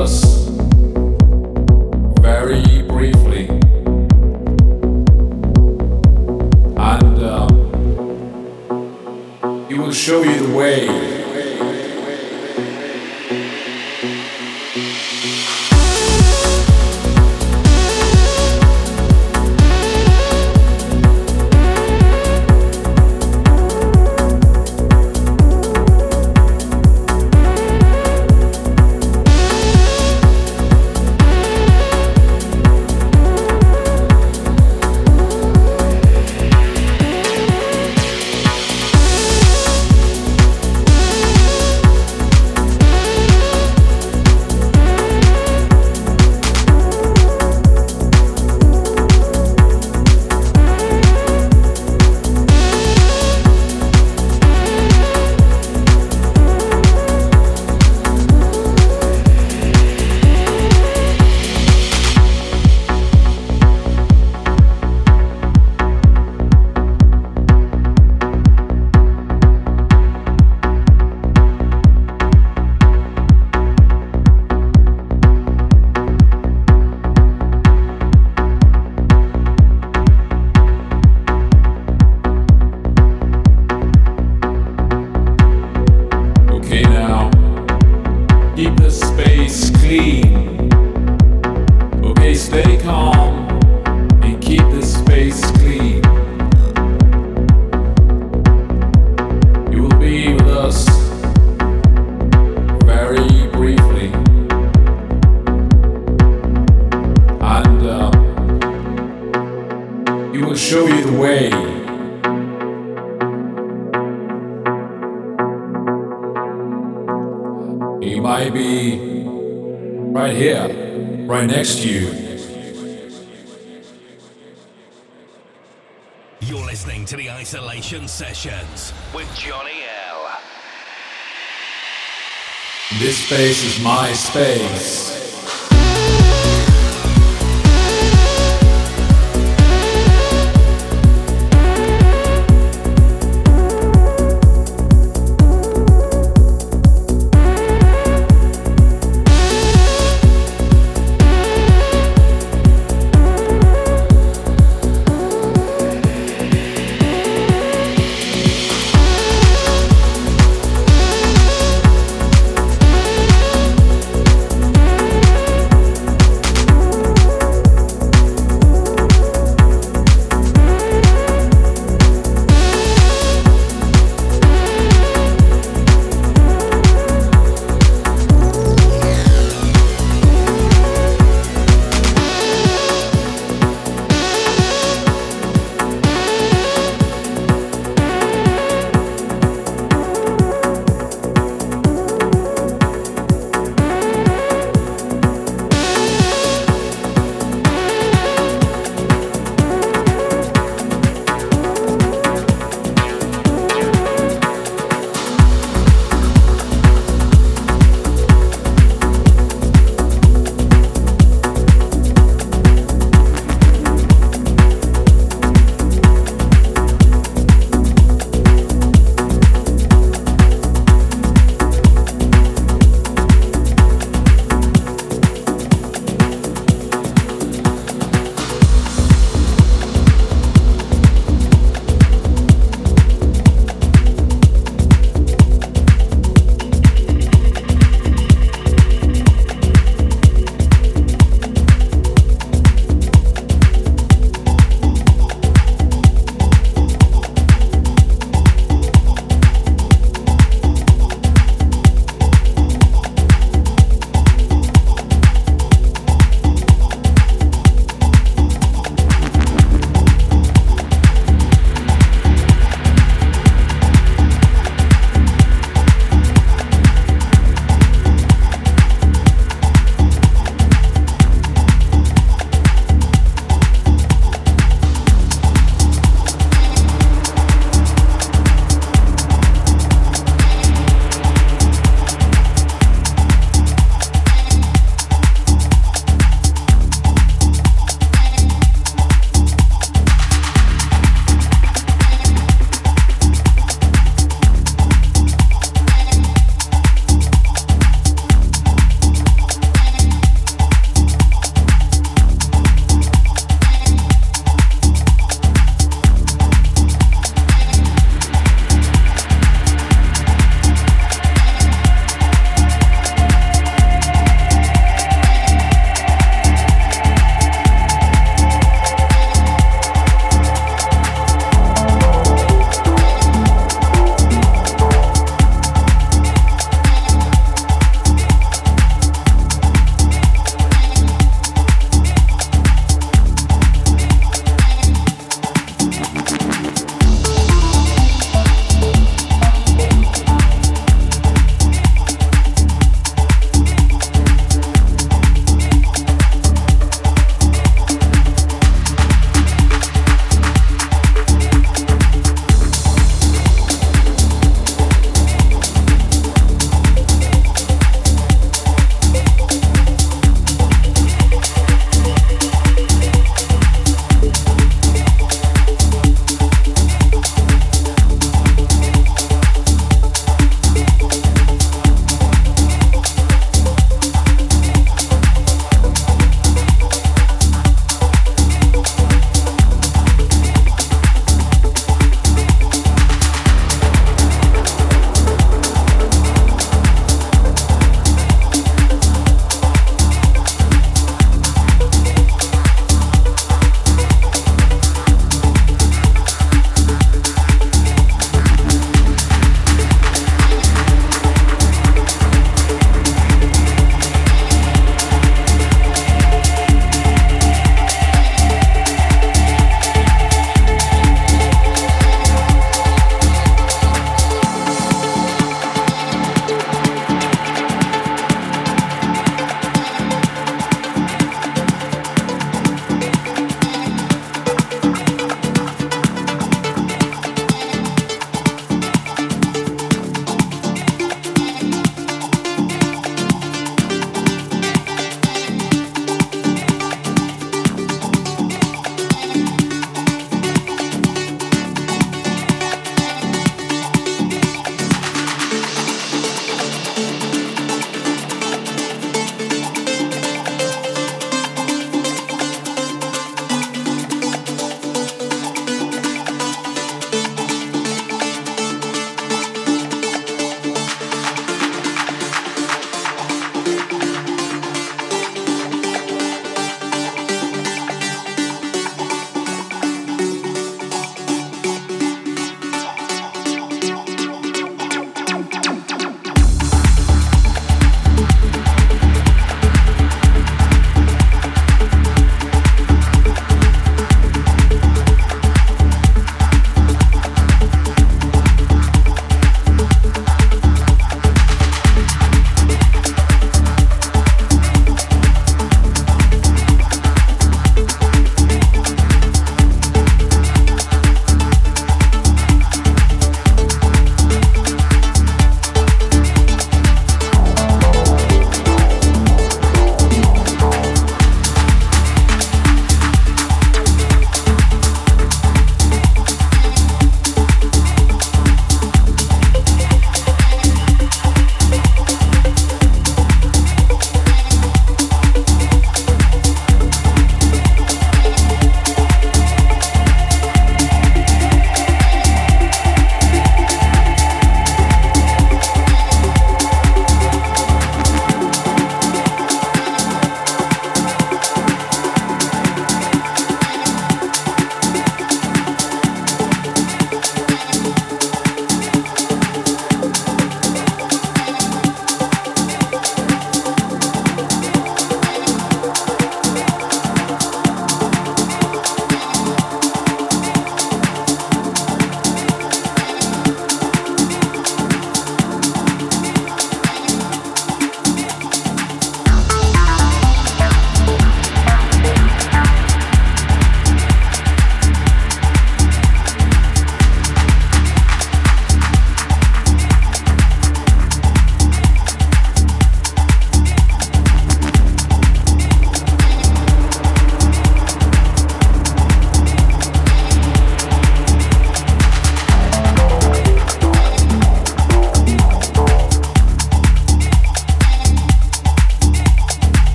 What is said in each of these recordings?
us. Show you the way. He might be right here, right next to you. You're listening to the Isolation Sessions with Johnny L. This space is my space.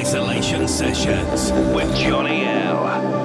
Isolation Sessions with Johnny L.